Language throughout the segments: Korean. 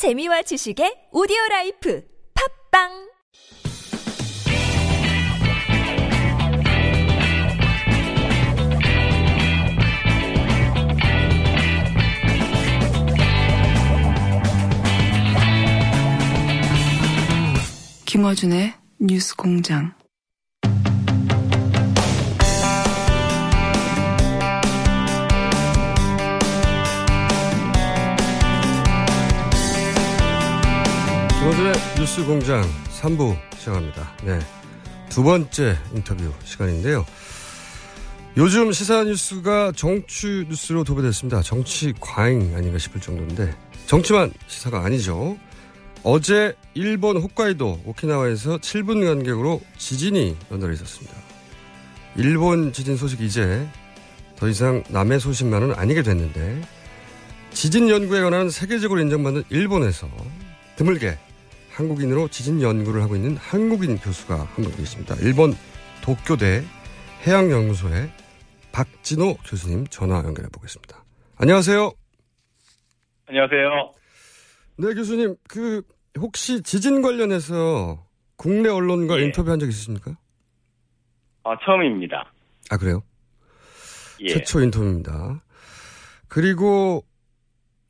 재미와 지식의 오디오 라이프 팝빵 김어준의 뉴스 공장. 김호준의 뉴스 공장 3부 시작합니다. 네. 두 번째 인터뷰 시간인데요. 요즘 시사 뉴스가 정치 뉴스로 도배됐습니다. 정치 과잉 아닌가 싶을 정도인데 정치만 시사가 아니죠. 어제 일본 홋카이도 오키나와에서 7분 간격으로 지진이 연달아 있었습니다. 일본 지진 소식 이제 더 이상 남의 소식만은 아니게 됐는데 지진 연구에 관한 세계적으로 인정받는 일본에서 드물게 한국인으로 지진 연구를 하고 있는 한국인 교수가 한 분 계십니다. 일본 도쿄대 해양연구소의 박진호 교수님 전화 연결해 보겠습니다. 안녕하세요. 안녕하세요. 네, 교수님. 그 혹시 지진 관련해서 국내 언론과 예. 인터뷰한 적 있으십니까? 아, 처음입니다. 아, 그래요? 예. 최초 인터뷰입니다. 그리고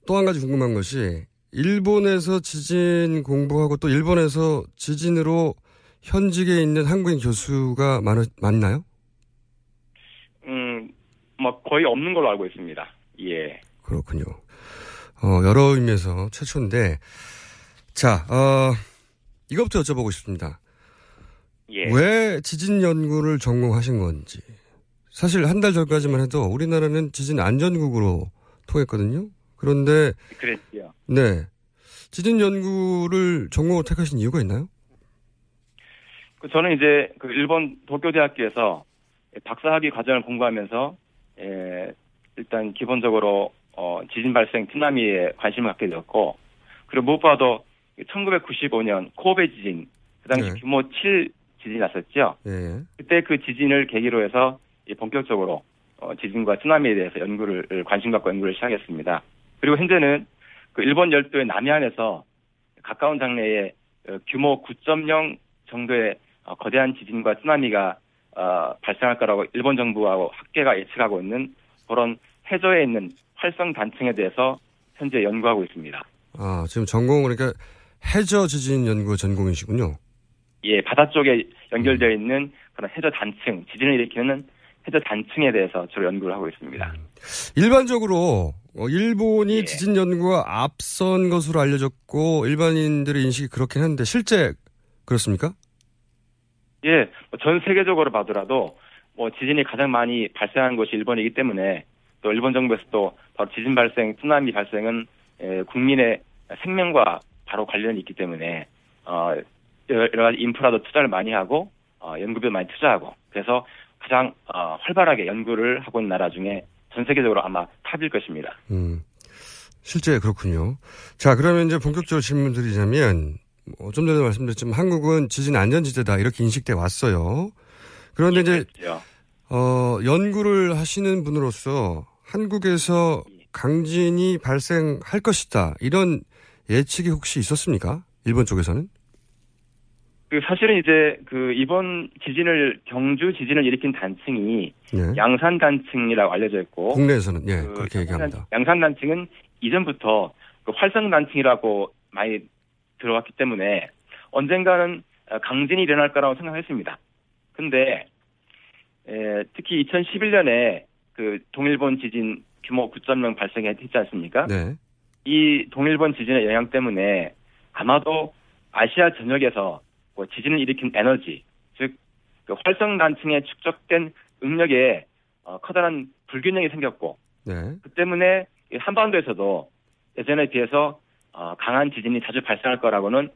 또 한 가지 궁금한 것이 일본에서 지진 공부하고 또 일본에서 지진으로 현직에 있는 한국인 교수가 많, 많나요? 음, 뭐 거의 없는 걸로 알고 있습니다. 예. 그렇군요. 어, 여러 의미에서 최초인데, 자, 어, 이것부터 여쭤보고 싶습니다. 예. 왜 지진 연구를 전공하신 건지. 사실 한 달 전까지만 해도 우리나라는 지진 안전국으로 통했거든요. 그런데, 그랬죠. 네. 지진 연구를 전공으로 택하신 이유가 있나요? 그 저는 이제 그 일본 도쿄대학교에서 박사학위 과정을 공부하면서 에, 일단 기본적으로 어, 지진 발생 쓰나미에 관심을 갖게 되었고 그리고 무엇보다도 1995년 코베 지진 그 당시 네. 규모 7 지진이 났었죠. 예. 그때 그 지진을 계기로 해서 이 본격적으로 어, 지진과 쓰나미에 대해서 연구를 관심 갖고 연구를 시작했습니다. 그리고 현재는 그 일본 열도의 남해안에서 가까운 장래에 어, 규모 9.0 정도의 어, 거대한 지진과 쓰나미가 어, 발생할 거라고 일본 정부하고 학계가 예측하고 있는 그런 해저에 있는 활성 단층에 대해서 현재 연구하고 있습니다. 아, 지금 전공, 그러니까 해저 지진 연구 전공이시군요. 예, 바다 쪽에 연결되어 있는 그런 해저 단층, 지진을 일으키는 해저 단층에 대해서 주로 연구를 하고 있습니다. 일반적으로 어, 일본이 예. 지진 연구가 앞선 것으로 알려졌고 일반인들의 인식이 그렇긴 한데 실제 그렇습니까? 예, 뭐전 세계적으로 봐더라도 뭐 지진이 가장 많이 발생한 곳이 일본이기 때문에 또 일본 정부에서도 바로 지진 발생, 쓰나미 발생은 에, 국민의 생명과 바로 관련이 있기 때문에 어, 여러 여러 가지 인프라도 투자를 많이 하고 어, 연구비도 많이 투자하고 그래서 가장 어, 활발하게 연구를 하고 있는 나라 중에 전 세계적으로 아마 탑일 것입니다. 음, 실제 그렇군요. 자, 그러면 이제 본격적으로 질문 드리자면, 뭐, 좀 전에 말씀드렸지만 한국은 지진 안전지대다 이렇게 인식돼 왔어요. 그런데 이제. 어, 연구를 하시는 분으로서 한국에서 강진이 발생할 것이다. 이런 예측이 혹시 있었습니까? 일본 쪽에서는? 그 사실은 이제 그 이번 지진을 경주 지진을 일으킨 단층이 네. 양산 단층이라고 알려져 있고 국내에서는, 예, 그 그렇게 얘기합니다. 양산 단층은 이전부터 그 활성 단층이라고 많이 들어왔기 때문에 언젠가는 어, 강진이 일어날 거라고 생각했습니다. 근데 에, 특히 2011년에 그 동일본 지진 규모 9.0 발생했지 않습니까? 네. 이 동일본 지진의 영향 때문에 아마도 아시아 전역에서 뭐 지진을 일으킨 에너지, 즉, 그 활성 단층에 축적된 응력에 어, 커다란 불균형이 생겼고, 네. 그 때문에 이 한반도에서도 예전에 비해서 어, 강한 지진이 자주 발생할 거라고는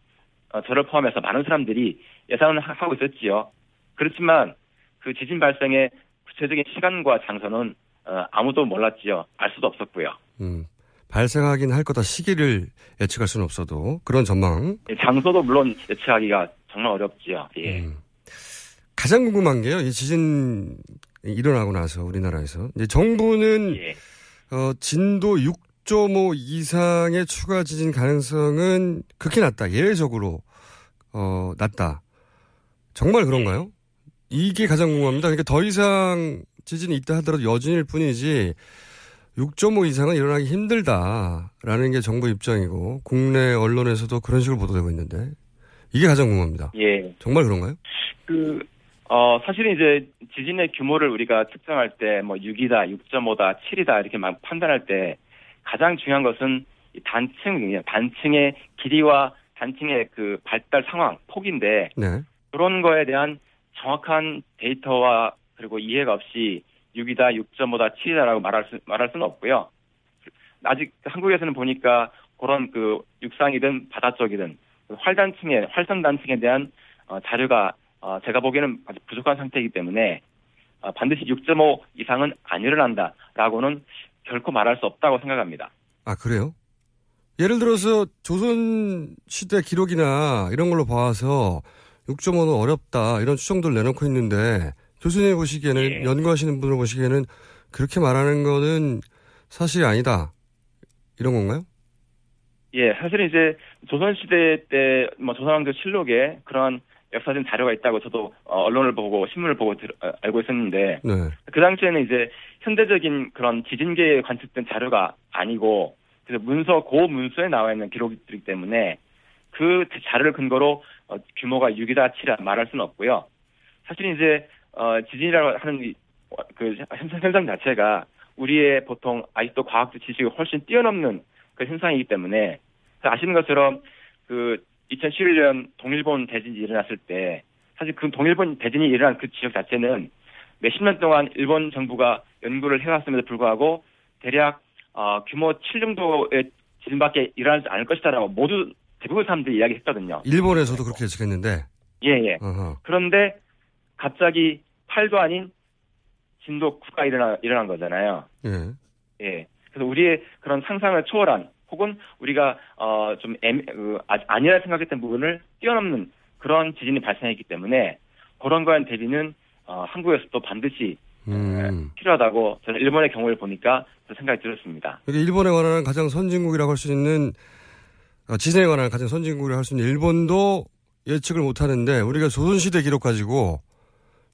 어, 저를 포함해서 많은 사람들이 예상을 하- 하고 있었지요. 그렇지만 그 지진 발생의 구체적인 시간과 장소는 어, 아무도 몰랐지요. 알 수도 없었고요. 음, 발생하긴 할 거다 시기를 예측할 수는 없어도 그런 전망. 예, 장소도 물론 예측하기가 정말 어렵지요. 예. 음. 가장 궁금한 게요. 이 지진 일어나고 나서 우리나라에서 이제 정부는 예. 어, 진도 6.5 이상의 추가 지진 가능성은 극히 낮다. 예외적으로 어 낮다. 정말 그런가요? 이게 가장 궁금합니다. 그러니까 더 이상 지진이 있다 하더라도 여진일 뿐이지 6.5 이상은 일어나기 힘들다라는 게 정부 입장이고 국내 언론에서도 그런 식으로 보도되고 있는데 이게 가장 궁금합니다. 예. 정말 그런가요? 그, 어, 사실은 이제 지진의 규모를 우리가 측정할 때 뭐 6이다, 6.5다, 7이다 이렇게 막 판단할 때 가장 중요한 것은 이 단층, 단층의 길이와 단층의 그 발달 상황, 폭인데 네. 그런 거에 대한 정확한 데이터와 그리고 이해가 없이 6이다, 6.5다, 7이다라고 말할 수, 말할 수는 없고요. 아직 한국에서는 보니까 그런 그 육상이든 바다 쪽이든 그 활단층에, 활성 단층에 대한 어, 자료가 어, 제가 보기에는 아직 부족한 상태이기 때문에 어, 반드시 6.5 이상은 안 일어난다라고는 결코 말할 수 없다고 생각합니다. 아 그래요? 예를 들어서 조선 시대 기록이나 이런 걸로 봐서 6.5는 어렵다 이런 추정들 내놓고 있는데 교수님 보시기에는 예. 연구하시는 분을 보시기에는 그렇게 말하는 거는 사실이 아니다 이런 건가요? 예, 사실은 이제 조선시대 때, 뭐, 조선왕조 실록에 그런 역사적인 자료가 있다고 저도 어, 언론을 보고 신문을 보고 들, 어, 알고 있었는데, 네. 그 당시에는 이제 현대적인 그런 지진계에 관측된 자료가 아니고, 그래서 문서, 고 문서에 나와 있는 기록들이기 때문에 그 자료를 근거로 어, 규모가 6이다, 7이다 말할 수는 없고요. 사실 이제, 어, 지진이라고 하는 이, 어, 그 현상, 현상 자체가 우리의 보통 아직도 과학적 지식을 훨씬 뛰어넘는 그 현상이기 때문에 그 아시는 것처럼 그 2011년 동일본 대진이 일어났을 때 사실 그 동일본 대진이 일어난 그 지역 자체는 몇십 년 동안 일본 정부가 연구를 해왔음에도 불구하고 대략 어, 규모 7 정도의 지진밖에 일어나지 않을 것이다라고 모두 대부분 사람들이 이야기했거든요. 일본에서도 그렇게 예측했는데 예예. 어허. 그런데 갑자기 8도 아닌 진도 9가 일어나 일어난 거잖아요. 예. 예. 그래서 우리의 그런 상상을 초월한 혹은 우리가 어좀 그, 아- 아니라 생각했던 부분을 뛰어넘는 그런 지진이 발생했기 때문에 그런 거에 대비는 어, 한국에서도 반드시 음. 필요하다고 저는 일본의 경우를 보니까 그 생각이 들었습니다. 여기 일본에 관한 가장 선진국이라고 할 수 있는 어, 지진에 관한 가장 선진국이라고 할 수 있는 일본도 예측을 못 하는데 우리가 조선시대 기록 가지고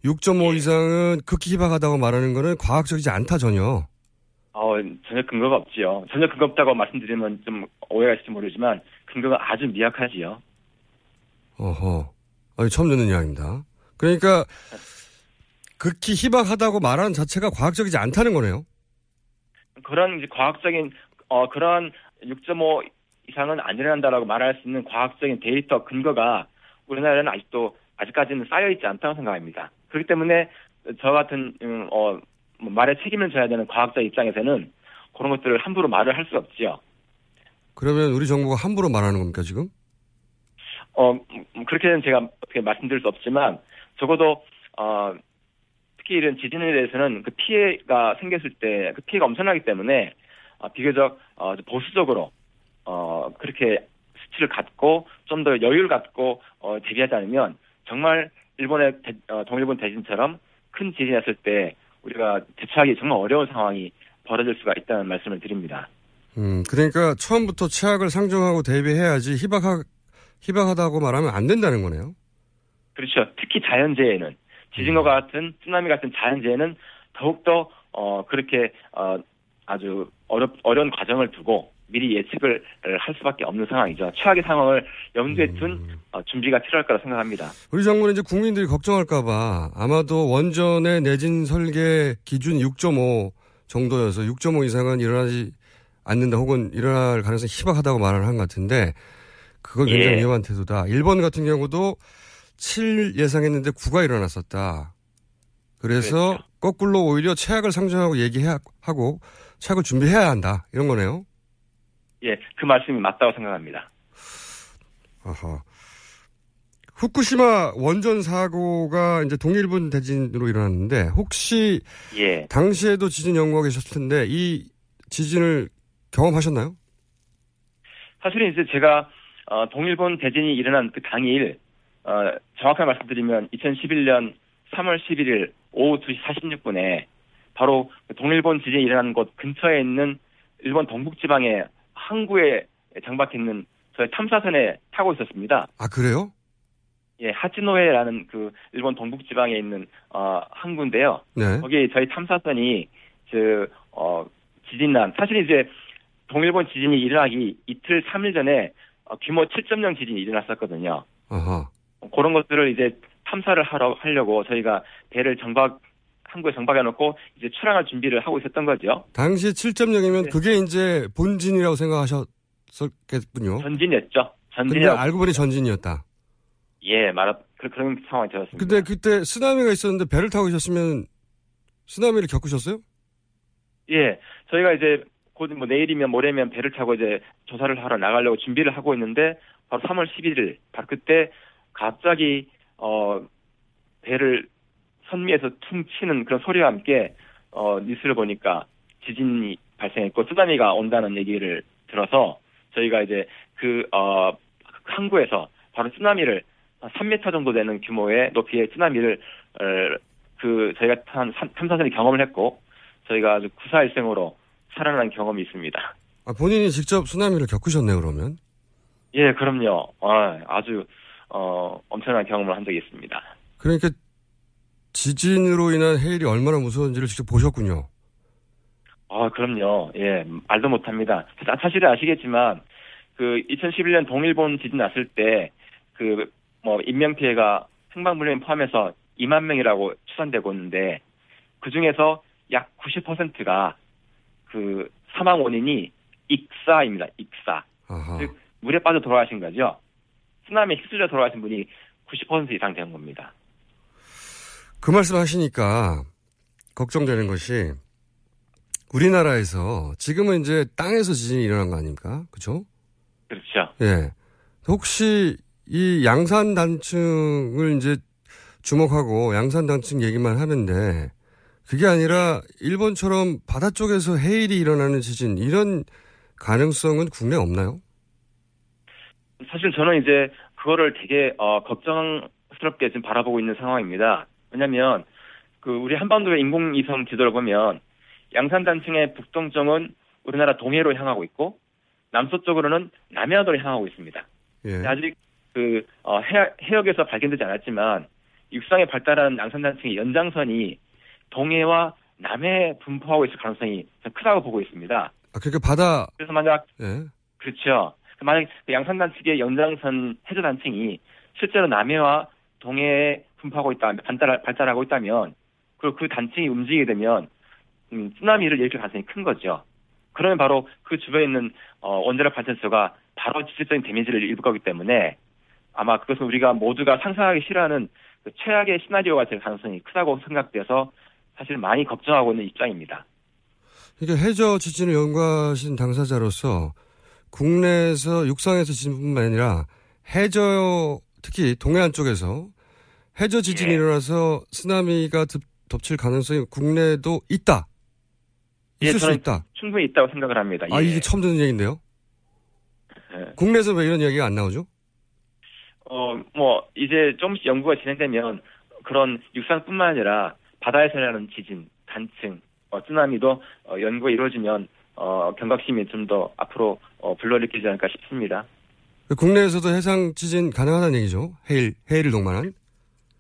6.5 예. 이상은 극히 희박하다고 말하는 거는 과학적이지 않다 전혀. 어, 전혀 근거가 없지요. 전혀 근거 없다고 말씀드리면 좀 오해가 있을지 모르지만 근거가 아주 미약하지요. 어허. 아니, 처음 듣는 이야기입니다. 그러니까 극히 희박하다고 말하는 자체가 과학적이지 않다는 거네요. 그런 이제 과학적인 어 그런 6.5 이상은 안 일어난다라고 말할 수 있는 과학적인 데이터 근거가 우리나라에는 아직도 아직까지는 쌓여 있지 않다고 생각합니다. 그렇기 때문에 저 같은 음, 어 뭐 말에 책임을 져야 되는 과학자 입장에서는 그런 것들을 함부로 말을 할 수 없지요. 그러면 우리 정부가 함부로 말하는 겁니까 지금? 어 음, 그렇게는 제가 어떻게 말씀드릴 수 없지만 적어도 어 특히 이런 지진에 대해서는 그 피해가 생겼을 때 그 피해가 엄청나기 때문에 어, 비교적 어, 보수적으로 어 그렇게 수치를 갖고 좀 더 여유를 갖고 어 대비하지 않으면 정말 일본의 대- 어, 동일본 대진처럼 큰 지진이었을 때 우리가 대처하기 정말 어려운 상황이 벌어질 수가 있다는 말씀을 드립니다. 음, 그러니까 처음부터 최악을 상정하고 대비해야지 희박하, 희박하다고 말하면 안 된다는 거네요. 그렇죠. 특히 자연재해는 지진과 같은 쓰나미 같은 자연재해는 더욱더 어 그렇게 어 아주 어렵 어려운 과정을 두고 미리 예측을 할 수밖에 없는 상황이죠. 최악의 상황을 염두에 둔 어, 준비가 필요할 거라 생각합니다. 우리 정부는 이제 국민들이 걱정할까봐 아마도 원전의 내진 설계 기준 6.5 정도여서 6.5 이상은 일어나지 않는다 혹은 일어날 가능성이 희박하다고 말을 한 것 같은데 그건 굉장히 예. 위험한 태도다. 일본 같은 경우도 7 예상했는데 9가 일어났었다. 그래서 그랬죠. 거꾸로 오히려 최악을 상정하고 얘기하고 최악을 준비해야 한다. 이런 거네요. 예, 그 말씀이 맞다고 생각합니다. 아하. 후쿠시마 원전 사고가 이제 동일본 대진으로 일어났는데 혹시 예, 당시에도 지진 연구하고 계셨을 텐데 이 지진을 경험하셨나요? 사실은 이제 제가 어, 동일본 대진이 일어난 그 당일 어, 정확하게 말씀드리면 2011년 3월 11일 오후 2시 46분에 바로 그 동일본 지진이 일어난 곳 근처에 있는 일본 동북지방의 항구에 정박해 있는 저희 탐사선에 타고 있었습니다. 아, 그래요? 예, 하치노에라는 그 일본 동북 지방에 있는 어 항구인데요. 네. 거기 저희 탐사선이 그 어 지진 난 사실 이제 동일본 지진이 일어나기 이틀 3일 전에 어, 규모 7.0 지진이 일어났었거든요. 아하. 어, 그런 것들을 이제 탐사를 하러 하려고 저희가 배를 정박 항구에 정박해 놓고 이제 출항할 준비를 하고 있었던 거죠. 당시 7.0이면 네. 그게 이제 본진이라고 생각하셨겠군요. 전진이었죠. 근데 전진이라고 알고 보니 전진이었다. 예 말하 그, 그런 상황이 되었습니다. 근데 그때 쓰나미가 있었는데 배를 타고 계셨으면 쓰나미를 겪으셨어요? 예, 저희가 이제 곧 뭐 내일이면 모레면 배를 타고 이제 조사를 하러 나가려고 준비를 하고 있는데 바로 3월 11일 바로 그때 갑자기 어 배를 선미에서 퉁 치는 그런 소리와 함께 어 뉴스를 보니까 지진이 발생했고 쓰나미가 온다는 얘기를 들어서 저희가 이제 그 어 항구에서 바로 쓰나미를 3m 정도 되는 규모의 높이의 쓰나미를 어, 그 저희가 탄 탐사선이 경험을 했고 저희가 아주 구사일생으로 살아난 경험이 있습니다. 아, 본인이 직접 쓰나미를 겪으셨네요, 그러면. 예, 그럼요. 아, 아주 어, 엄청난 경험을 한 적이 있습니다. 그러니까 지진으로 인한 해일이 얼마나 무서운지를 직접 보셨군요. 아, 그럼요. 예, 말도 못합니다. 사- 사실은 아시겠지만 그 2011년 동일본 지진 났을 때 그 뭐 인명 피해가 생방불명 포함해서 2만 명이라고 추산되고 있는데 그 중에서 약 90%가 그 사망 원인이 익사입니다. 익사. 아하. 즉 물에 빠져 돌아가신 거죠. 쓰나미에 휩쓸려 돌아가신 분이 90% 이상 되는 겁니다. 그 말씀 하시니까 걱정되는 것이 우리나라에서 지금은 이제 땅에서 지진이 일어난 거 아닙니까? 그죠? 그렇죠. 예. 혹시 이 양산 단층을 이제 주목하고 양산 단층 얘기만 하는데 그게 아니라 일본처럼 바다 쪽에서 해일이 일어나는 지진 이런 가능성은 국내에 없나요? 사실 저는 이제 그거를 되게 어, 걱정스럽게 지금 바라보고 있는 상황입니다. 왜냐하면 그 우리 한반도의 인공위성 지도를 보면 양산 단층의 북동쪽은 우리나라 동해로 향하고 있고 남서쪽으로는 남해안으로 향하고 있습니다. 예. 아직 그 어, 해, 해역에서 발견되지 않았지만 육상에 발달한 양산 단층의 연장선이 동해와 남해에 분포하고 있을 가능성이 크다고 보고 있습니다. 아, 그러니까 바다, 그래서 만약 예. 그렇죠. 만약 그 양산 단층의 연장선 해저 단층이 실제로 남해와 동해에 분포하고 있다, 발달, 발달하고 있다면, 그리고 그 단층이 움직이게 되면, 음, 쓰나미를 일으킬 가능성이 큰 거죠. 그러면 바로 그 주변에 있는, 어, 원자력 발전소가 바로 직접적인 데미지를 입을 거기 때문에, 아마 그것은 우리가 모두가 상상하기 싫어하는 그 최악의 시나리오가 될 가능성이 크다고 생각돼서 사실 많이 걱정하고 있는 입장입니다. 그러니까 해저 지진을 연구하신 당사자로서 국내에서 육상에서 지진뿐만 아니라 해저 특히 동해안 쪽에서 해저 지진이 예. 일어나서 쓰나미가 덮, 덮칠 가능성이 국내에도 있다. 예, 있을 수 저는 있다. 충분히 있다고 생각을 합니다. 아 예. 이게 처음 듣는 얘기인데요. 예. 국내에서 왜 이런 얘기가 안 나오죠? 어, 뭐, 이제 조금씩 연구가 진행되면 그런 육상뿐만 아니라 바다에서 일어나는 지진, 단층, 어, 쓰나미도 어, 연구가 이루어지면 어, 경각심이 좀 더 앞으로 어, 불러일으키지 않을까 싶습니다. 국내에서도 해상 지진 가능하다는 얘기죠. 해일 해일을 동반한.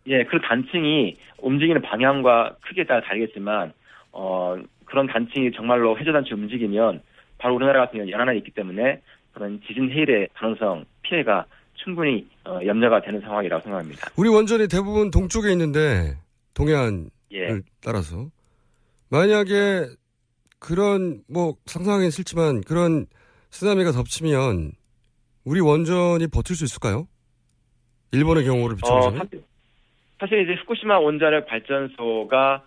예, 그 단층이 움직이는 방향과 크기에 따라 다르겠지만, 어, 그런 단층이 정말로 해저 단층이 움직이면 바로 우리나라 같은 경우는 연안에 있기 때문에 그런 지진 해일의 가능성, 피해가 충분히 어, 염려가 되는 상황이라고 생각합니다. 우리 원전이 대부분 동쪽에 있는데 동해안을 예. 따라서 만약에 그런 뭐 상상하기는 싫지만 그런 쓰나미가 덮치면 우리 원전이 버틸 수 있을까요? 일본의 경우를 어, 비춰보자면 사실, 사실 이제 후쿠시마 원자력 발전소가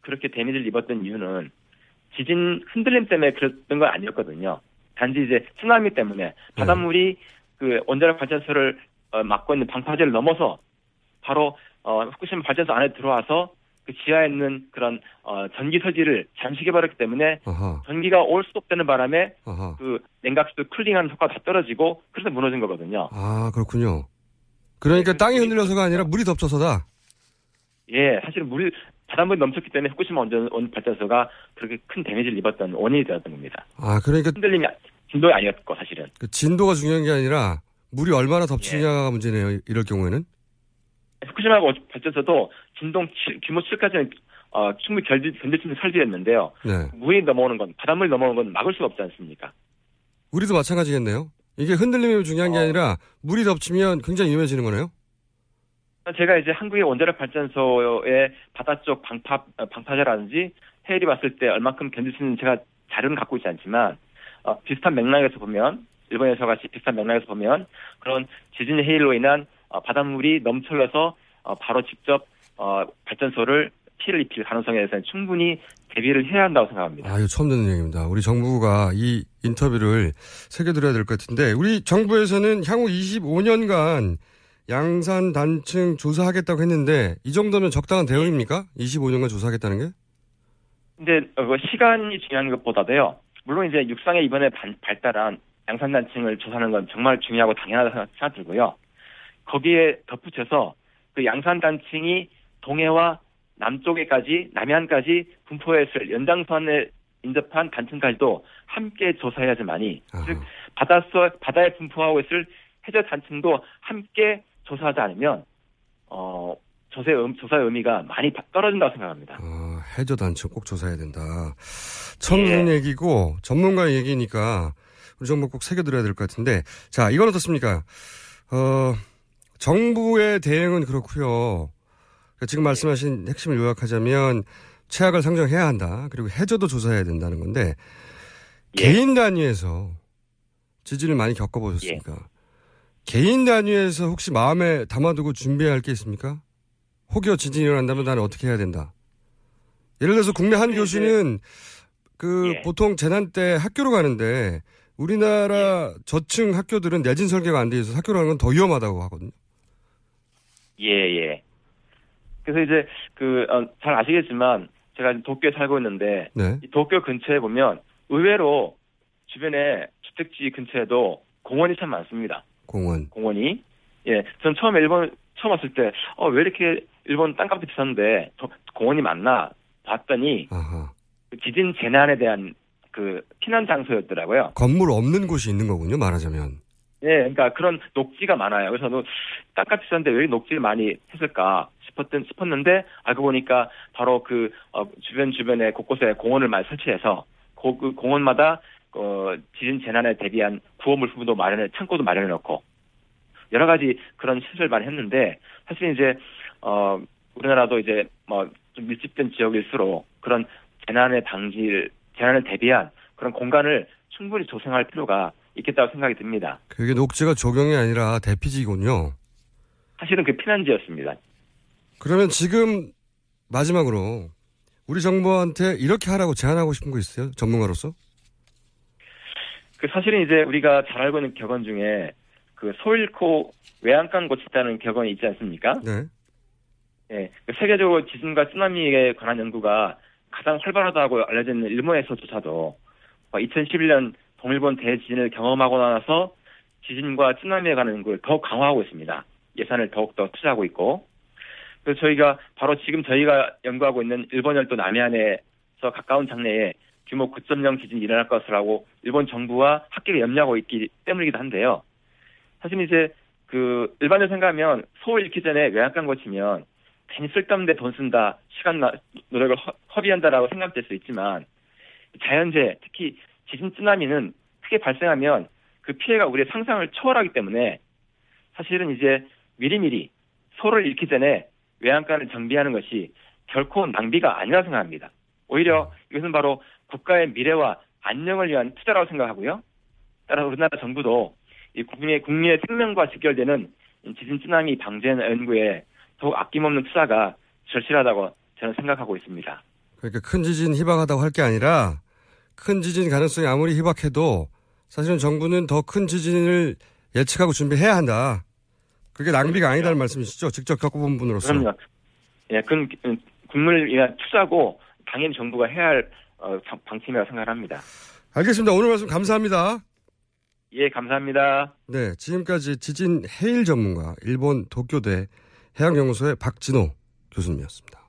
그렇게 데미지를 입었던 이유는 지진 흔들림 때문에 그랬던 건 아니었거든요. 단지 이제 쓰나미 때문에 바닷물이 그 원자력 발전소를 어, 막고 있는 방파제를 넘어서 바로 어, 후쿠시마 발전소 안에 들어와서 그 지하에 있는 그런 어, 전기 설지를 잠식해버렸기 때문에 아하 전기가 올수 없다는 바람에 아하 그 냉각수도 쿨링하는 효과가 다 떨어지고 그래서 무너진 거거든요. 아 그렇군요. 그러니까 네, 땅이 그- 흔들려서가 아니라 물이 덮쳐서다. 예, 사실은 물 바닷물이 넘쳤기 때문에 후쿠시마 원전 원 발전소가 그렇게 큰 데미지를 입었던 원인이 되었던 겁니다. 아, 그러니까 흔들림이 진도가 아니었고 사실은. 그 진도가 중요한 게 아니라 물이 얼마나 덮치냐가 문제네요. 이럴 경우에는. 후쿠시마 발전소도 진동 7, 규모 7까지는 어, 충분히 견디, 견딜 수 있는 설비였는데요. 네. 물이 넘어오는 건 바닷물이 넘어오는 건 막을 수가 없지 않습니까? 우리도 마찬가지겠네요. 이게 흔들림이 중요한 게 어. 아니라 물이 덮치면 굉장히 위험해지는 거네요. 제가 이제 한국의 원자력 발전소의 바다 쪽 방파 어, 방파제라든지 해일이 왔을 때 얼만큼 견딜 수 있는 제가 자료는 갖고 있지 않지만 어, 비슷한 맥락에서 보면 일본에서 같이 비슷한 맥락에서 보면 그런 지진 해일로 인한 어, 바닷물이 넘쳐서 어, 바로 직접 어, 발전소를 피해를 입힐 가능성에 대해서는 충분히 대비를 해야 한다고 생각합니다. 아, 이거 처음 듣는 얘기입니다. 우리 정부가 이 인터뷰를 새겨드려야 될 것 같은데, 우리 정부에서는 향후 25년간 양산 단층 조사하겠다고 했는데, 이 정도면 적당한 대응입니까? 25년간 조사하겠다는 게? 근데 어, 그 시간이 중요한 것보다도요. 물론 이제 육상에 이번에 반- 발달한 양산 단층을 조사하는 건 정말 중요하고 당연하다고 생각- 생각 들고요. 거기에 덧붙여서 그 양산 단층이 동해와 남쪽에까지 남해안까지 분포했을 연장선에 인접한 단층까지도 함께 조사해야지만이 아하. 즉 바닷속 바다에 분포하고 있을 해저 단층도 함께 조사하지 않으면 어 조사의, 음, 조사의 의미가 많이 바- 떨어진다고 생각합니다. 어, 해저 단층 꼭 조사해야 된다. 듣는 예. 얘기고, 전문가의 얘기니까, 우리 정부 꼭 새겨드려야 될 것 같은데, 자, 이건 어떻습니까? 어, 정부의 대응은 그렇고요. 지금 말씀하신 핵심을 요약하자면 최악을 상정해야 한다. 그리고 해저도 조사해야 된다는 건데 예. 개인 단위에서 지진을 많이 겪어보셨습니까? 개인 단위에서 혹시 마음에 담아두고 준비해야 할 게 있습니까? 혹여 지진이 일어난다면 나는 어떻게 해야 된다. 예를 들어서 국내 한 네, 교수는 그 예. 보통 재난 때 학교로 가는데 우리나라 저층 학교들은 내진 설계가 안 돼 있어서 학교로 가는 건 더 위험하다고 하거든요. 예, 예. 그래서 이제 그, 어, 잘 아시겠지만 제가 도쿄에 살고 있는데 네. 이 도쿄 근처에 보면 의외로 주변에 주택지 근처에도 공원이 참 많습니다. 공원. 공원이. 예. 전 처음에 일본 처음 왔을 때, 어, 왜 이렇게 일본 땅값이 비싼데 저- 공원이 많나 봤더니 아하. 그 지진 재난에 대한 그 피난 장소였더라고요. 건물 없는 곳이 있는 거군요, 말하자면. 예, 그러니까 그런 녹지가 많아요. 그래서 저도 땅값 비싼데 왜 녹지를 많이 했을까 싶었던 싶었는데 알고 보니까 바로 그 어, 주변 주변에 곳곳에 공원을 많이 설치해서 고, 그 공원마다 어, 지진 재난에 대비한 구호 물품도 마련해 창고도 마련해 놓고 여러 가지 그런 시설을 많이 했는데 사실 이제 어 우리나라도 이제 뭐 좀 밀집된 지역일수록 그런 재난의 방지를 재난을 대비한 그런 공간을 충분히 조성할 필요가 있겠다고 생각이 듭니다. 그게 녹지가 조경이 아니라 대피지군요. 사실은 그 피난지였습니다. 그러면 지금 마지막으로 우리 정부한테 이렇게 하라고 제안하고 싶은 거 있어요? 전문가로서? 그 사실은 이제 우리가 잘 알고 있는 격언 중에 그 소일코 외양간 고치다는 격언이 있지 않습니까? 네. 예. 그 세계적으로 지진과 쓰나미에 관한 연구가 가장 활발하다고 알려져 있는 일본에서조차도 2011년 동일본 대지진을 경험하고 나서 지진과 쓰나미에 관한 연구를 더욱 강화하고 있습니다. 예산을 더욱더 투자하고 있고. 그래서 저희가 바로 지금 저희가 연구하고 있는 일본 열도 남해안에서 가까운 장래에 규모 9.0 지진이 일어날 것이라고 일본 정부와 학계가 염려하고 있기 때문이기도 한데요. 사실 이제 그 일반적으로 생각하면 소 잃기 전에 외양간 고치면 괜히 쓸데없는데 돈 쓴다, 시간 나, 노력을 허, 허비한다라고 생각될 수 있지만 자연재해, 특히 지진 쓰나미는 크게 발생하면 그 피해가 우리의 상상을 초월하기 때문에 사실은 이제 미리미리 소를 잃기 전에 외양간을 정비하는 것이 결코 낭비가 아니라 생각합니다. 오히려 이것은 바로 국가의 미래와 안녕을 위한 투자라고 생각하고요. 따라서 우리나라 정부도 이 국민의, 국민의 생명과 직결되는 이 지진 쓰나미 방제 연구에 더욱 아낌없는 투자가 절실하다고 저는 생각하고 있습니다. 그러니까 큰 지진 희박하다고 할 게 아니라 큰 지진 가능성이 아무리 희박해도 사실은 정부는 더 큰 지진을 예측하고 준비해야 한다. 그게 낭비가 아니다는 말씀이시죠? 직접 겪어본 분으로서. 그럼요. 예, 그건 국민을 위한 투자고 당연히 정부가 해야 할 어, 방- 방침이라고 생각합니다. 알겠습니다. 오늘 말씀 감사합니다. 예, 감사합니다. 네, 지금까지 지진 해일 전문가 일본 도쿄대 해양연구소의 박진호 교수님이었습니다.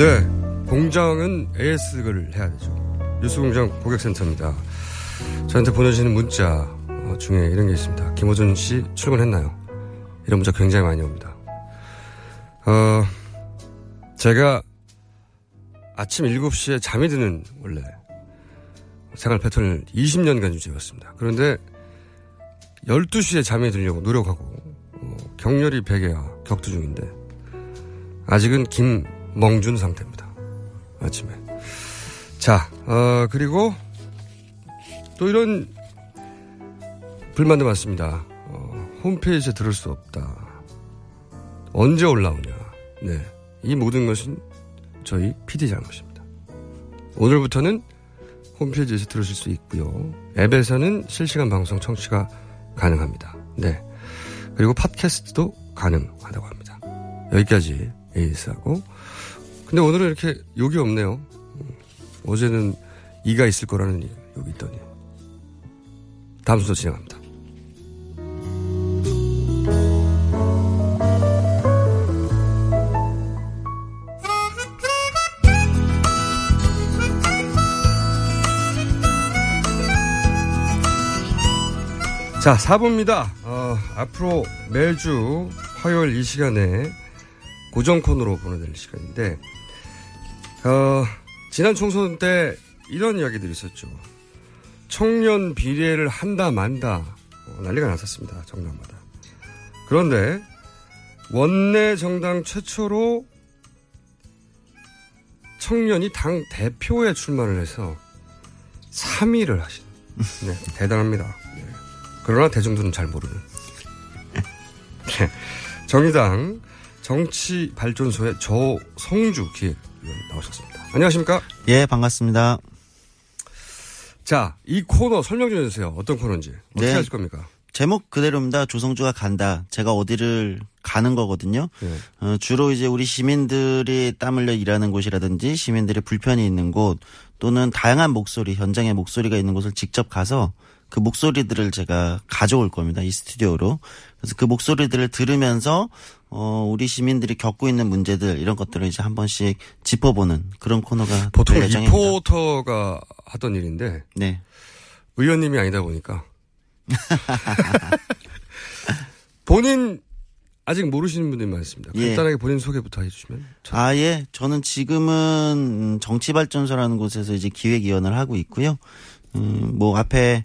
네, 공장은 AS를 해야 되죠. 뉴스공장 고객센터입니다. 저한테 보내주시는 문자 어, 중에 이런 게 있습니다. 김호준 씨 출근했나요? 이런 문자 굉장히 많이 옵니다. 어, 제가 아침 7시에 잠이 드는 원래 생활 패턴을 20년간 유지해왔습니다. 그런데 12시에 잠이 들려고 노력하고 어, 격렬히 베개와 격투 중인데 아직은 김 멍준 상태입니다. 아침에. 자, 어, 그리고 또 이런 불만도 많습니다. 어, 홈페이지에 들을 수 없다. 언제 올라오냐. 네. 이 모든 것은 저희 PD 잘못입니다. 오늘부터는 홈페이지에서 들으실 수 있고요. 앱에서는 실시간 방송 청취가 가능합니다. 네. 그리고 팟캐스트도 가능하다고 합니다. 여기까지 에이스하고. 근데 오늘은 이렇게 욕이 없네요. 음, 어제는 이가 있을 거라는 욕이 있더니. 다음 순서 진행합니다. 자, 4부입니다. 어, 앞으로 매주 화요일 이 시간에 고정 코너로 보내드릴 시간인데, 어, 지난 총선 때 이런 이야기들이 있었죠. 청년 비례를 한다 만다 어, 난리가 났었습니다. 정당마다. 그런데 원내 정당 최초로 청년이 당 대표에 출마를 해서 3위를 하신 네, 대단합니다. 네. 그러나 대중들은 잘 모르는 네. 정의당 정치발전소의 조성주 기획위원 나오셨습니다. 안녕하십니까? 예, 반갑습니다. 자, 이 코너 설명 좀 해주세요. 어떤 코너인지. 어떻게 네. 하실 겁니까? 제목 그대로입니다. 조성주가 간다. 제가 어디를 가는 거거든요. 네. 어, 주로 이제 우리 시민들이 땀 흘려 일하는 곳이라든지 시민들의 불편이 있는 곳 또는 다양한 목소리, 현장의 목소리가 있는 곳을 직접 가서 그 목소리들을 제가 가져올 겁니다. 이 스튜디오로. 그래서 그 목소리들을 들으면서 어, 우리 시민들이 겪고 있는 문제들 이런 것들을 이제 한 번씩 짚어보는 그런 코너가 보통. 리포터가 하던 일인데 네. 의원님이 아니다 보니까 본인 아직 모르시는 분들이 많습니다. 예. 간단하게 본인 소개부터 해주시면. 참- 아, 예. 저는 지금은 음, 정치발전소라는 곳에서 이제 기획위원을 하고 있고요. 음, 뭐 앞에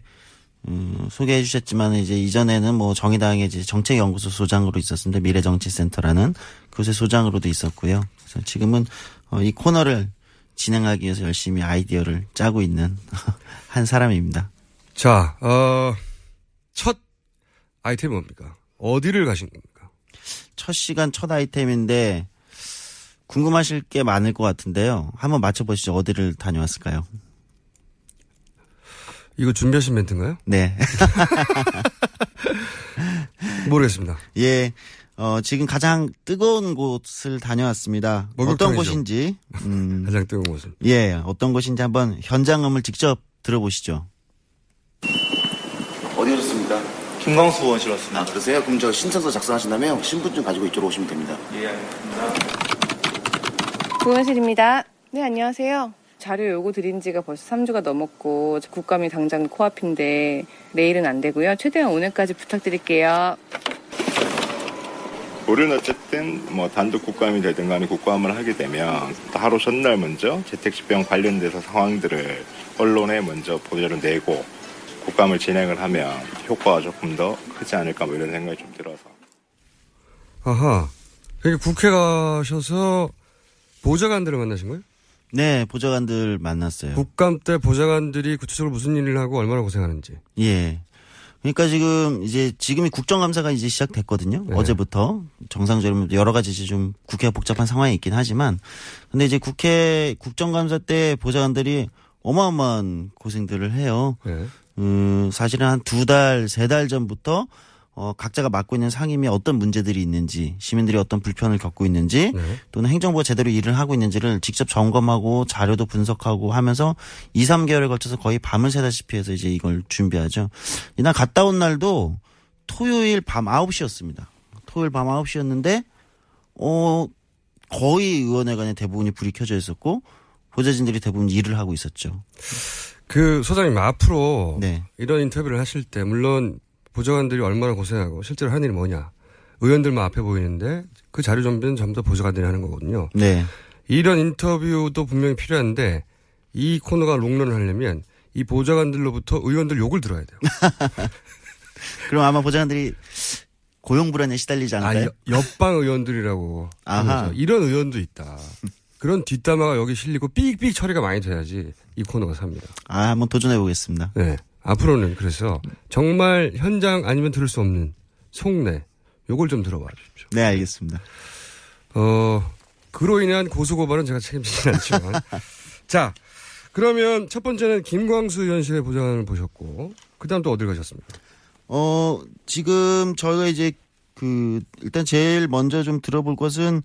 음, 소개해 주셨지만 이제 이전에는 뭐 정의당의 이제 정책연구소 소장으로 있었습니다. 미래정치센터라는 그곳의 소장으로도 있었고요. 그래서 지금은 어, 이 코너를 진행하기 위해서 열심히 아이디어를 짜고 있는 한 사람입니다. 자, 어, 첫 아이템이 뭡니까? 어디를 가신 겁니까? 첫 시간 첫 아이템인데 궁금하실 게 많을 것 같은데요. 한번 맞춰보시죠. 어디를 다녀왔을까요? 이거 준비하신 멘트인가요? 네. 모르겠습니다. 예. 어, 지금 가장 뜨거운 곳을 다녀왔습니다. 어떤 목욕탕이죠. 곳인지, 음, 가장 뜨거운 곳은. 예, 어떤 곳인지 한번 현장음을 직접 들어보시죠. 어디 오셨습니까? 김광수 의원실 왔습니다. 아, 그러세요? 그럼 저 신청서 작성하신다면 신분증 가지고 이쪽으로 오시면 됩니다. 예, 알겠습니다. 의원실입니다. 네, 안녕하세요. 자료 요구 드린 지가 벌써 3주가 넘었고 국감이 당장 코앞인데 내일은 안 되고요. 최대한 오늘까지 부탁드릴게요. 우리는 어쨌든 뭐 단독 국감이 되든 간에 국감을 하게 되면 하루 전날 먼저 재택집행 관련돼서 상황들을 언론에 먼저 보도를 내고 국감을 진행을 하면 효과가 조금 더 크지 않을까 뭐 이런 생각이 좀 들어서 아하. 그러니까 국회 가셔서 보좌관들을 만나신 거예요? 네, 보좌관들 만났어요. 국감 때 보좌관들이 구체적으로 무슨 일을 하고 얼마나 고생하는지. 예. 그러니까 지금 이제 지금이 국정감사가 이제 시작됐거든요. 네. 어제부터 정상적으로 여러 가지 이제 좀 국회가 복잡한 상황이 있긴 하지만 근데 이제 국회 국정감사 때 보좌관들이 어마어마한 고생들을 해요. 네. 음, 사실은 한 두 달, 세 달 전부터 어, 각자가 맡고 있는 상임위에 어떤 문제들이 있는지, 시민들이 어떤 불편을 겪고 있는지, 네. 또는 행정부가 제대로 일을 하고 있는지를 직접 점검하고 자료도 분석하고 하면서 2, 3개월에 걸쳐서 거의 밤을 새다시피 해서 이제 이걸 준비하죠. 이날 갔다 온 날도 토요일 밤 9시였습니다. 토요일 밤 9시였는데, 어, 거의 의원회관에 대부분이 불이 켜져 있었고, 보좌진들이 대부분 일을 하고 있었죠. 그 소장님 앞으로 네. 이런 인터뷰를 하실 때 물론 보좌관들이 얼마나 고생하고 실제로 하는 일이 뭐냐 의원들만 앞에 보이는데 그 자료 준비는 전부 다 보좌관들이 하는 거거든요. 네. 이런 인터뷰도 분명히 필요한데 이 코너가 롱런을 하려면 이 보좌관들로부터 의원들 욕을 들어야 돼요. 그럼 아마 보좌관들이 고용 불안에 시달리지 아, 않을까요? 여- 옆방 의원들이라고. 아하. 이런 의원도 있다. 그런 뒷담화가 여기 실리고 삑삑 처리가 많이 돼야지 이 코너가 삽니다. 아, 한번 도전해 보겠습니다. 네. 앞으로는 그래서 정말 현장 아니면 들을 수 없는 속내 요걸 좀 들어봐 주십시오. 네, 알겠습니다. 어, 그로 인한 고소고발은 제가 책임지진 않지만. 자, 그러면 첫 번째는 김광수 의원실의 보좌관을 보셨고, 그 다음 또 어딜 가셨습니까? 어, 지금 저희가 이제 그 일단 제일 먼저 좀 들어볼 것은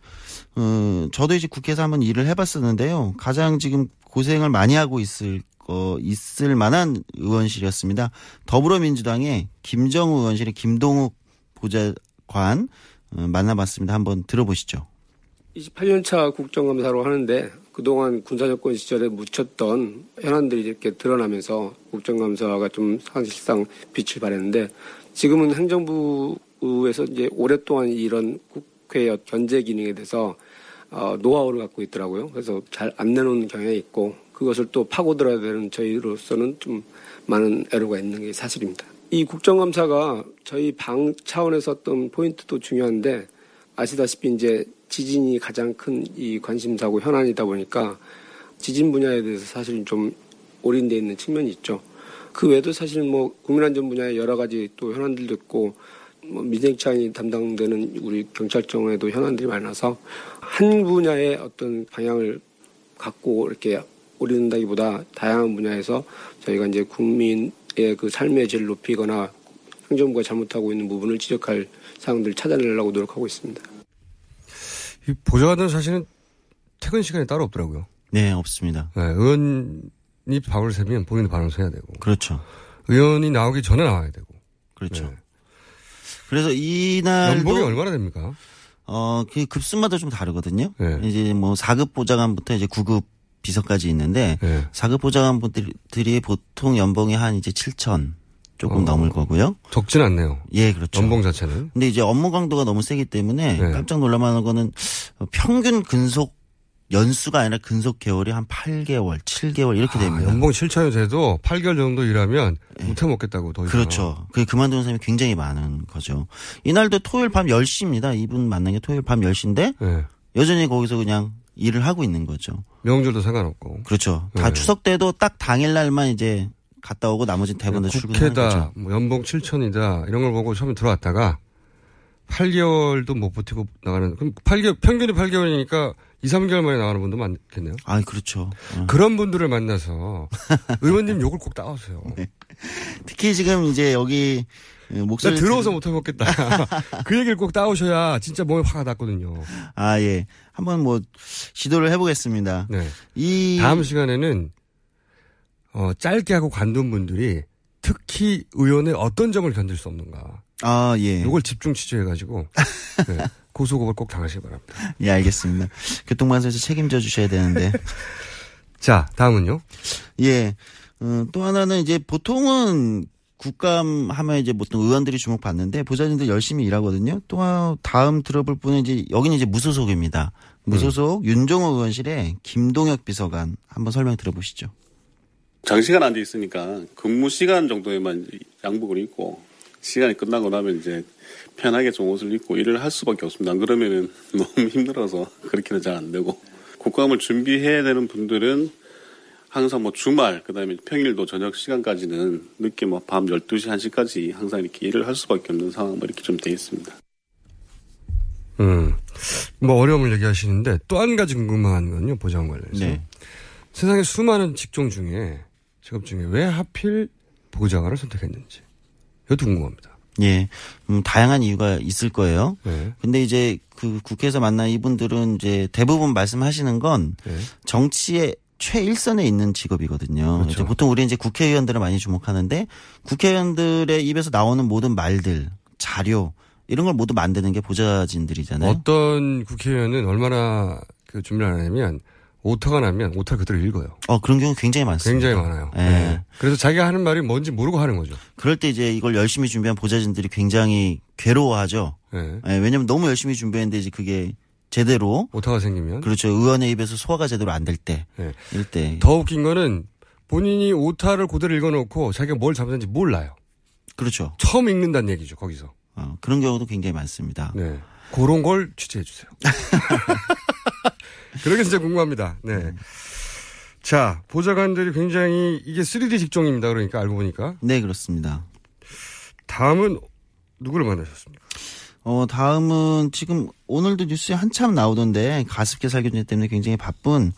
어, 저도 이제 국회에서 한번 일을 해 봤었는데요. 가장 지금 고생을 많이 하고 있을 거 있을 만한 의원실이었습니다. 더불어민주당의 김정우 의원실의 김동욱 보좌관 어, 만나봤습니다. 한번 들어보시죠. 28년차 국정감사로 하는데 그동안 군사정권 시절에 묻혔던 현안들이 이렇게 드러나면서 국정감사가 좀 사실상 빛을 발했는데 지금은 행정부에서 이제 오랫동안 이런 국회의 견제 기능에 대해서 어, 노하우를 갖고 있더라고요. 그래서 잘 안 내놓는 경향이 있고 그것을 또 파고들어야 되는 저희로서는 좀 많은 애로가 있는 게 사실입니다. 이 국정감사가 저희 방 차원에서 어떤 포인트도 중요한데 아시다시피 이제 지진이 가장 큰 이 관심사고 현안이다 보니까 지진 분야에 대해서 사실 좀 올인돼 있는 측면이 있죠. 그 외에도 사실은 뭐 국민안전 분야에 여러 가지 또 현안들도 있고 뭐 민생차원이 담당되는 우리 경찰청에도 현안들이 많아서 한 분야의 어떤 방향을 갖고 이렇게 올인다기보다 다양한 분야에서 저희가 이제 국민의 그 삶의 질을 높이거나 행정부가 잘못하고 있는 부분을 지적할 사항들을 찾아내려고 노력하고 있습니다. 이 보좌관들은 사실은 퇴근 시간이 따로 없더라고요. 네, 없습니다. 네, 의원이 밥을 세면 본인도 밥을 세야 되고. 그렇죠. 의원이 나오기 전에 나와야 되고. 그렇죠. 네. 그래서 이날도 연봉이 얼마나 됩니까? 어, 그 급수마다 좀 다르거든요. 네. 이제 뭐 4급 보좌관부터 이제 9급 비서까지 있는데 네. 4급 보좌관분들이 보통 연봉이 한 이제 7천 조금 어. 넘을 거고요. 적진 않네요. 예, 그렇죠. 연봉 자체는. 근데 이제 업무 강도가 너무 세기 때문에 네. 깜짝 놀랄만 한 거는 평균 근속 연수가 아니라 근속 개월이 한 8개월, 7개월 이렇게 아, 됩니다. 연봉 7천이 돼도 8개월 정도 일하면 못해 먹겠다고 더 이상. 그렇죠. 그 그만두는 사람이 굉장히 많은 거죠. 이날도 토요일 밤 10시입니다. 이분 만난 게 토요일 밤 10시인데 네. 여전히 거기서 그냥 일을 하고 있는 거죠. 명절도 상관없고. 그렇죠. 다 네. 추석 때도 딱 당일 날만 이제 갔다 오고 나머지는 대부분 다 출근하는 국회다, 거죠. 뭐 연봉 7천이다 이런 걸 보고 처음에 들어왔다가 8개월도 못 버티고 나가는 그럼 8개월 평균이 8개월이니까 2, 3개월 만에 나가는 분도 많겠네요. 아, 그렇죠. 어. 그런 분들을 만나서 의원님 욕을 꼭 따오세요. 특히 지금 이제 여기 나 목소리 들어서 못 해 먹겠다. 그 얘기를 꼭 따오셔야 진짜 몸에 화가 났거든요. 아, 예. 한번 뭐 시도를 해 보겠습니다. 네. 이 다음 시간에는 어, 짧게 하고 관둔 분들이 특히 의원의 어떤 점을 견딜 수 없는가. 아, 예. 이걸 집중 취재해가지고 네, 고소고발 꼭 당하시기 바랍니다. 예, 알겠습니다. 교통방송에서 책임져 주셔야 되는데. 자, 다음은요. 예. 어, 또 하나는 이제 보통은 국감 하면 이제 보통 의원들이 주목받는데 보좌진들 열심히 일하거든요. 또 하- 다음 들어볼 분은 이제 여기는 이제 무소속입니다. 무소속 윤종호 의원실의 김동혁 비서관 한번 설명 들어보시죠. 장시간 앉아 있으니까 근무 시간 정도에만 양복을 입고 시간이 끝나고 나면 이제 편하게 좀 옷을 입고 일을 할 수밖에 없습니다. 안 그러면은 너무 힘들어서 그렇게는 잘 안 되고 국감을 준비해야 되는 분들은 항상 뭐 주말 그 다음에 평일도 저녁 시간까지는 늦게 뭐 밤 12시 1시까지 항상 이렇게 일을 할 수밖에 없는 상황 뭐 이렇게 좀 돼 있습니다. 음, 뭐 어려움을 얘기하시는데 또 한 가지 궁금한 건요, 보장 관련해서. 네. 세상에 수많은 직종 중에, 직업 중에 왜 하필 보좌관을 선택했는지. 이것도 궁금합니다. 예, 음, 다양한 이유가 있을 거예요. 네. 근데 이제 그 국회에서 만난 이분들은 이제 대부분 말씀하시는 건 네. 정치의 최일선에 있는 직업이거든요. 그렇죠. 보통 우리 이제 국회의원들을 많이 주목하는데 국회의원들의 입에서 나오는 모든 말들, 자료 이런 걸 모두 만드는 게 보좌진들이잖아요. 어떤 국회의원은 얼마나 그 준비를 하냐면 오타가 나면 오타 그대로 읽어요. 어, 그런 경우 굉장히 많습니다. 굉장히 많아요. 예. 네. 그래서 자기가 하는 말이 뭔지 모르고 하는 거죠. 그럴 때 이제 이걸 열심히 준비한 보좌진들이 굉장히 괴로워하죠. 네. 예, 왜냐면 너무 열심히 준비했는데 이제 그게 제대로 오타가 생기면 그렇죠. 의원의 입에서 소화가 제대로 안 될 때. 네. 이럴 때. 더 웃긴 거는 본인이 오타를 그대로 읽어놓고 자기가 뭘 잘못했는지 몰라요. 그렇죠. 처음 읽는다는 얘기죠, 거기서. 어, 그런 경우도 굉장히 많습니다. 네. 그런 걸 취재해 주세요. 그러게 진짜 궁금합니다. 네. 자, 보좌관들이 굉장히 이게 3D 직종입니다. 그러니까 알고 보니까. 네, 그렇습니다. 다음은 누구를 만나셨습니까? 어, 다음은 지금 오늘도 뉴스에 한참 나오던데 가습기 살균제 때문에 굉장히 바쁜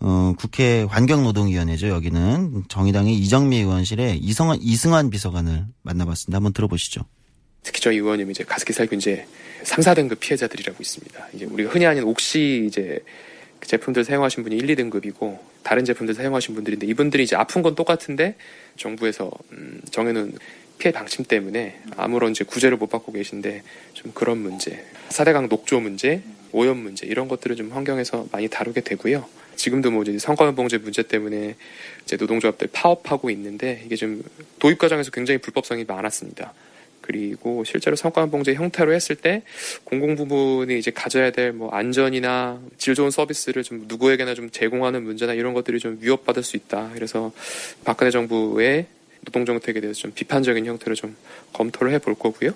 어, 국회 환경노동위원회죠. 여기는 정의당의 이정미 의원실에 이성한 이승환 비서관을 만나봤습니다. 한번 들어보시죠. 특히 저희 의원님 이제 가습기 살균제 3, 4등급 피해자들이라고 있습니다. 이제 우리가 흔히 아는 옥시 이제 그 제품들 사용하신 분이 1, 2등급이고 다른 제품들 사용하신 분들인데 이분들이 이제 아픈 건 똑같은데 정부에서 음, 정해놓은 피해 방침 때문에 아무런 이제 구제를 못 받고 계신데 좀 그런 문제, 4대강 녹조 문제, 오염 문제 이런 것들을 좀 환경에서 많이 다루게 되고요. 지금도 뭐 이제 성과면 봉제 문제 때문에 이제 노동조합들 파업하고 있는데 이게 좀 도입 과정에서 굉장히 불법성이 많았습니다. 그리고 실제로 성과면 봉제 형태로 했을 때 공공 부분이 이제 가져야 될 뭐 안전이나 질 좋은 서비스를 좀 누구에게나 좀 제공하는 문제나 이런 것들이 좀 위협받을 수 있다. 그래서 박근혜 정부의 노동 정책에 대해서 좀 비판적인 형태로 좀 검토를 해볼 거고요.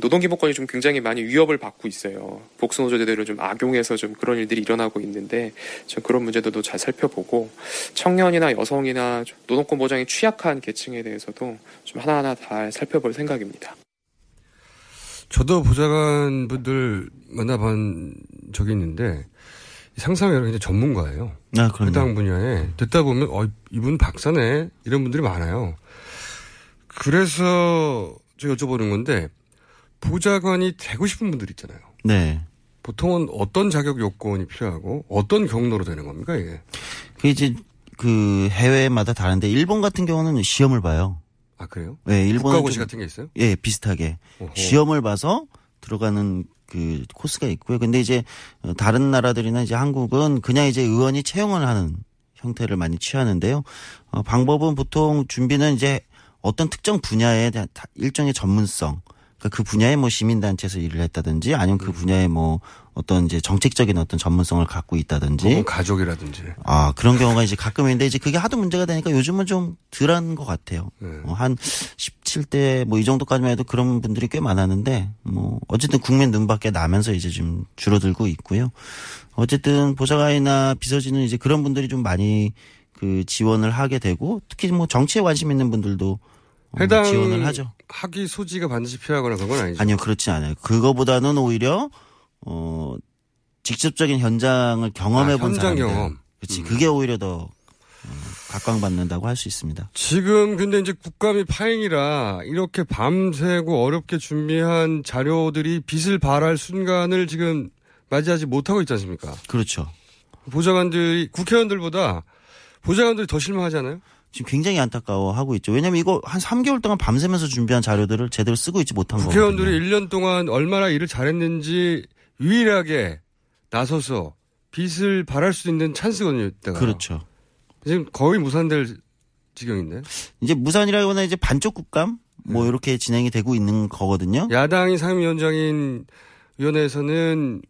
노동 기본권이 좀 굉장히 많이 위협을 받고 있어요. 복수 노조제도를 좀 악용해서 좀 그런 일들이 일어나고 있는데 좀 그런 문제들도 잘 살펴보고 청년이나 여성이나 좀 노동권 보장이 취약한 계층에 대해서도 좀 하나하나 잘 살펴볼 생각입니다. 저도 보좌관 분들 만나본 적이 있는데 상상이 굉장히 전문가예요. 아, 그럼요. 해당 분야에 듣다 보면 어 이분 박사네 이런 분들이 많아요. 그래서 제가 여쭤보는 건데 보좌관이 되고 싶은 분들 있잖아요. 네. 보통은 어떤 자격 요건이 필요하고 어떤 경로로 되는 겁니까 이게? 그 이제 그 해외마다 다른데 일본 같은 경우는 시험을 봐요. 아 그래요? 네, 일본 국가고시 같은 게 있어요? 예, 비슷하게 오호. 시험을 봐서 들어가는 그 코스가 있고요. 근데 이제 어, 다른 나라들이나 이제 한국은 그냥 이제 의원이 채용을 하는 형태를 많이 취하는데요. 어, 방법은 보통 준비는 이제 어떤 특정 분야에 대한 다- 일종의 전문성, 그러니까 그 분야에 뭐 시민단체에서 일을 했다든지 아니면 그 분야에 뭐 어떤 이제 정책적인 어떤 전문성을 갖고 있다든지 가족이라든지. 아, 그런 경우가 이제 가끔 있는데 이제 그게 하도 문제가 되니까 요즘은 좀 덜한 것 같아요. 네. 어, 한 17대 뭐 이 정도까지만 해도 그런 분들이 꽤 많았는데 뭐 어쨌든 국민 눈밖에 나면서 이제 좀 줄어들고 있고요. 어쨌든 보좌관이나 비서진은 이제 그런 분들이 좀 많이 그 지원을 하게 되고 특히 뭐 정치에 관심 있는 분들도 어, 해당 지원을 하죠. 학위 소지가 반드시 필요하거나 그런 건 아니죠. 아니요, 그렇지 않아요. 그거보다는 오히려 어 직접적인 현장을 경험해 아, 본 현장 사람들. 경험. 음. 그렇지. 그게 오히려 더 어, 각광받는다고 할 수 있습니다. 지금 근데 이제 국감이 파행이라 이렇게 밤새고 어렵게 준비한 자료들이 빛을 발할 순간을 지금 맞이하지 못하고 있지 않습니까? 그렇죠. 보좌관들이 국회의원들보다 보좌관들이 더 실망하잖아요. 지금 굉장히 안타까워하고 있죠. 왜냐하면 이거 한 3개월 동안 밤새면서 준비한 자료들을 제대로 쓰고 있지 못한 거거든요. 국회의원들이 1년 동안 얼마나 일을 잘했는지 유일하게 나서서 빛을 발할 수 있는 찬스거든요. 이때가. 그렇죠. 지금 거의 무산될 지경인데. 이제 무산이라거나 이제 반쪽 국감 네. 뭐 이렇게 진행이 되고 있는 거거든요. 야당이 상임위원장인 위원회에서는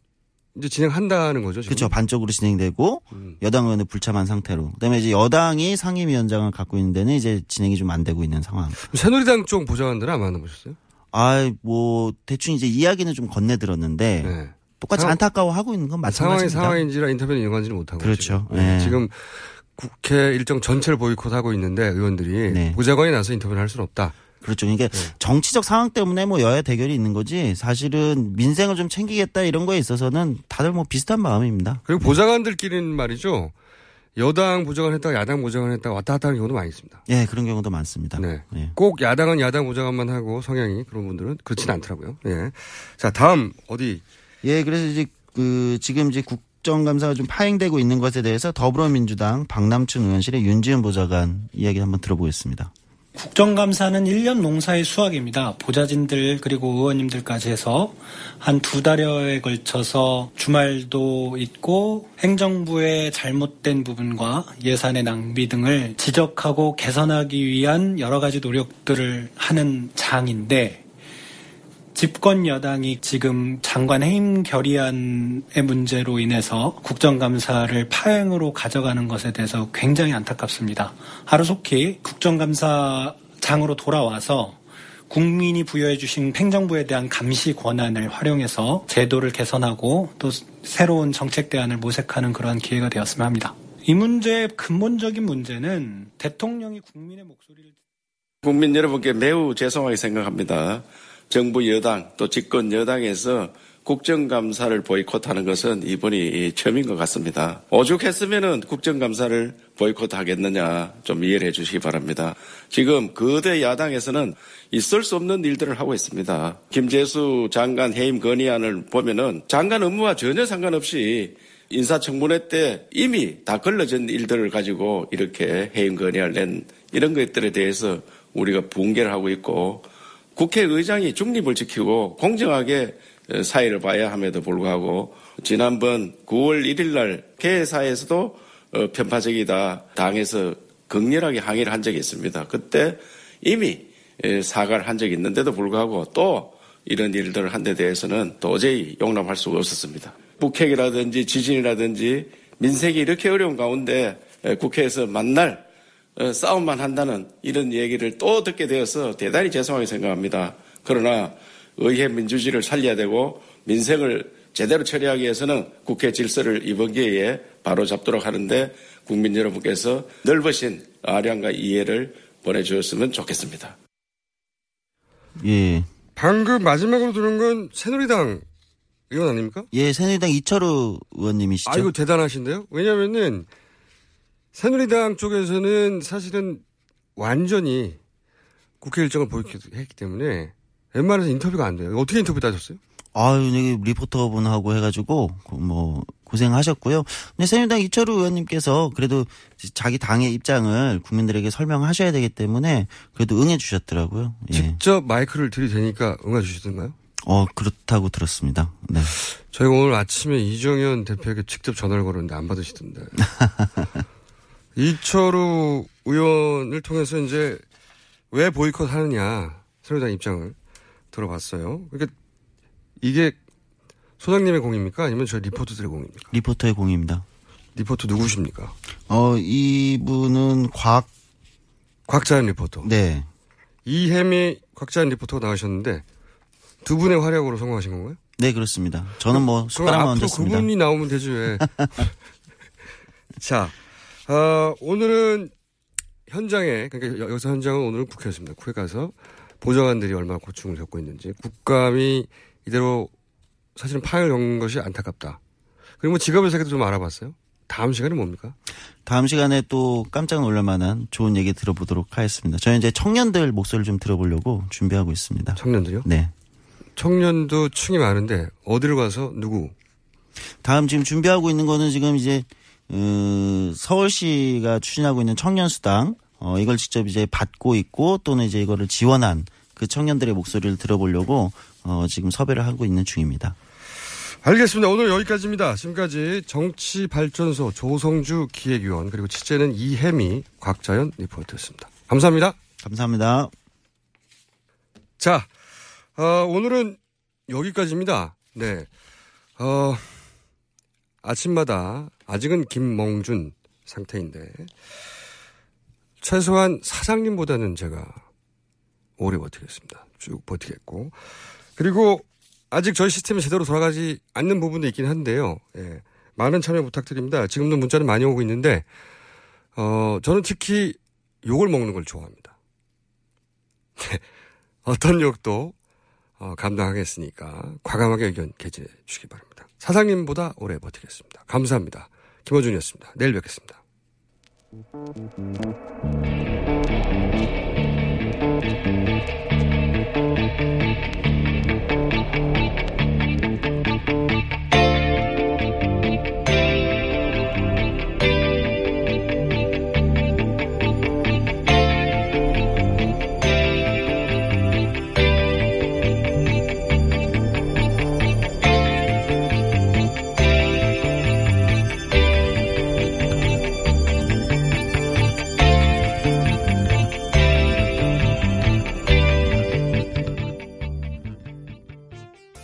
이제 진행한다는 거죠. 지금? 그렇죠. 반쪽으로 진행되고 음. 여당 의원은 불참한 상태로. 그다음에 이제 여당이 상임위원장을 갖고 있는 데는 이제 진행이 좀 안 되고 있는 상황. 새누리당 쪽 보좌관들은 안 만나보셨어요? 아, 뭐 대충 이제 이야기는 좀 건네 들었는데 네. 똑같이 상황- 안타까워하고 있는 건 상황이 마찬가지입니다. 상황인지라 인터뷰는 이용하지는 못하고. 그렇죠. 지금, 네. 지금 국회 일정 전체를 보이콧하고 있는데 의원들이 네. 보좌관이 나서 인터뷰를 할 수는 없다. 그렇죠. 그러니까 네. 정치적 상황 때문에 뭐 여야 대결이 있는 거지 사실은 민생을 좀 챙기겠다 이런 거에 있어서는 다들 뭐 비슷한 마음입니다. 그리고 보좌관들끼리는 말이죠. 여당 보좌관 했다가 야당 보좌관 했다가 왔다 갔다 하는 경우도 많이 있습니다. 예, 그런 경우도 많습니다. 네. 예. 꼭 야당은 야당 보좌관만 하고 성향이 그런 분들은 그렇진 않더라고요. 예. 자, 다음 어디 예, 그래서 이제 그 지금 이제 국정감사가 좀 파행되고 있는 것에 대해서 더불어민주당 박남춘 의원실의 윤지은 보좌관 이야기 한번 들어보겠습니다. 국정감사는 1년 농사의 수확입니다. 보좌진들 그리고 의원님들까지 해서 한 두 달여에 걸쳐서 주말도 있고 행정부의 잘못된 부분과 예산의 낭비 등을 지적하고 개선하기 위한 여러 가지 노력들을 하는 장인데 집권 여당이 지금 장관 해임 결의안의 문제로 인해서 국정감사를 파행으로 가져가는 것에 대해서 굉장히 안타깝습니다. 하루속히 국정감사장으로 돌아와서 국민이 부여해 주신 행정부에 대한 감시 권한을 활용해서 제도를 개선하고 또 새로운 정책 대안을 모색하는 그러한 기회가 되었으면 합니다. 이 문제의 근본적인 문제는 대통령이 국민의 목소리를 국민 여러분께 매우 죄송하게 생각합니다. 정부 여당 또 집권 여당에서 국정감사를 보이콧하는 것은 이번이 처음인 것 같습니다. 오죽했으면 국정감사를 보이콧하겠느냐 좀 이해를 해주시기 바랍니다. 지금 거대 야당에서는 있을 수 없는 일들을 하고 있습니다. 김재수 장관 해임 건의안을 보면은 장관 업무와 전혀 상관없이 인사청문회 때 이미 다 걸러진 일들을 가지고 이렇게 해임 건의안을 낸 이런 것들에 대해서 우리가 붕괴를 하고 있고 국회의장이 중립을 지키고 공정하게 사회를 봐야 함에도 불구하고 지난번 9월 1일 날 개회사에서도 어, 편파적이다 당에서 극렬하게 항의를 한 적이 있습니다. 그때 이미 사과를 한 적이 있는데도 불구하고 또 이런 일들을 한 데 대해서는 도저히 용납할 수가 없었습니다. 북핵이라든지 지진이라든지 민생이 이렇게 어려운 가운데 국회에서 만날 어, 싸움만 한다는 이런 얘기를 또 듣게 되어서 대단히 죄송하게 생각합니다. 그러나 의회 민주주의를 살려야 되고 민생을 제대로 처리하기 위해서는 국회 질서를 이번 기회에 바로 잡도록 하는데 국민 여러분께서 넓으신 아량과 이해를 보내주셨으면 좋겠습니다. 예. 방금 마지막으로 들은 건 새누리당 의원 아닙니까? 예, 새누리당 이철우 의원님이시죠? 아, 이거 대단하신데요? 왜냐면은 새누리당 쪽에서는 사실은 완전히 국회 일정을 보이콧했기 때문에 웬만해서 인터뷰가 안 돼요. 어떻게 인터뷰 따졌어요? 아유, 여기 리포터분하고 해가지고, 뭐, 고생하셨고요. 근데 새누리당 이철우 의원님께서 그래도 자기 당의 입장을 국민들에게 설명하셔야 되기 때문에 그래도 응해주셨더라고요. 예. 직접 마이크를 들이대니까 응해주시던가요? 어, 그렇다고 들었습니다. 네. 저희가 오늘 아침에 이정현 대표에게 직접 전화를 걸었는데 안 받으시던데. 이철우 의원을 통해서 이제 왜 보이콧 하느냐, 새누리당 입장을 들어봤어요. 그러니까 이게 소장님의 공입니까? 아니면 저희 리포터들의 공입니까? 리포터의 공입니다. 리포터 누구십니까? 어, 이분은 곽. 곽자연 리포터. 네. 이혜미 곽자연 리포터가 나가셨는데 두 분의 활약으로 성공하신 건가요? 네, 그렇습니다. 저는 뭐 숟가락만 얹었습니다. 그분이 나오면 되지 왜. 자, 어, 오늘은 현장에, 그러니까 여기서 현장은 오늘은 국회였습니다. 국회 가서 보좌관들이 얼마나 고충을 겪고 있는지, 국감이 이대로 사실은 겪는 것이 안타깝다. 그리고 뭐 직업의 세계도 좀 알아봤어요. 다음 시간이 뭡니까? 다음 시간에 또 깜짝 놀랄 만한 좋은 얘기 들어보도록 하겠습니다. 저희 이제 청년들 목소리를 좀 들어보려고 준비하고 있습니다. 청년들요? 네. 청년도 층이 많은데 어디로 가서 누구? 다음 지금 준비하고 있는 거는 지금 이제 어, 서울시가 추진하고 있는 청년수당 어, 이걸 직접 이제 받고 있고 또는 이제 이거를 지원한 그 청년들의 목소리를 들어보려고 어, 지금 섭외를 하고 있는 중입니다. 알겠습니다. 오늘 여기까지입니다. 지금까지 정치발전소 조성주 기획위원 그리고 취재는 이혜미 곽자연 리포터였습니다. 감사합니다. 감사합니다. 자, 어, 오늘은 여기까지입니다. 네. 어, 아침마다 아직은 김멍준 상태인데 최소한 사장님보다는 제가 오래 버티겠습니다. 쭉 버티겠고 그리고 아직 저희 시스템이 제대로 돌아가지 않는 부분도 있긴 한데요. 예. 많은 참여 부탁드립니다. 지금도 문자는 많이 오고 있는데 어, 저는 특히 욕을 먹는 걸 좋아합니다. 어떤 욕도 어, 감당하겠으니까 과감하게 의견 개진해 주시기 바랍니다. 사장님보다 오래 버티겠습니다. 감사합니다. 김호준이었습니다. 내일 뵙겠습니다.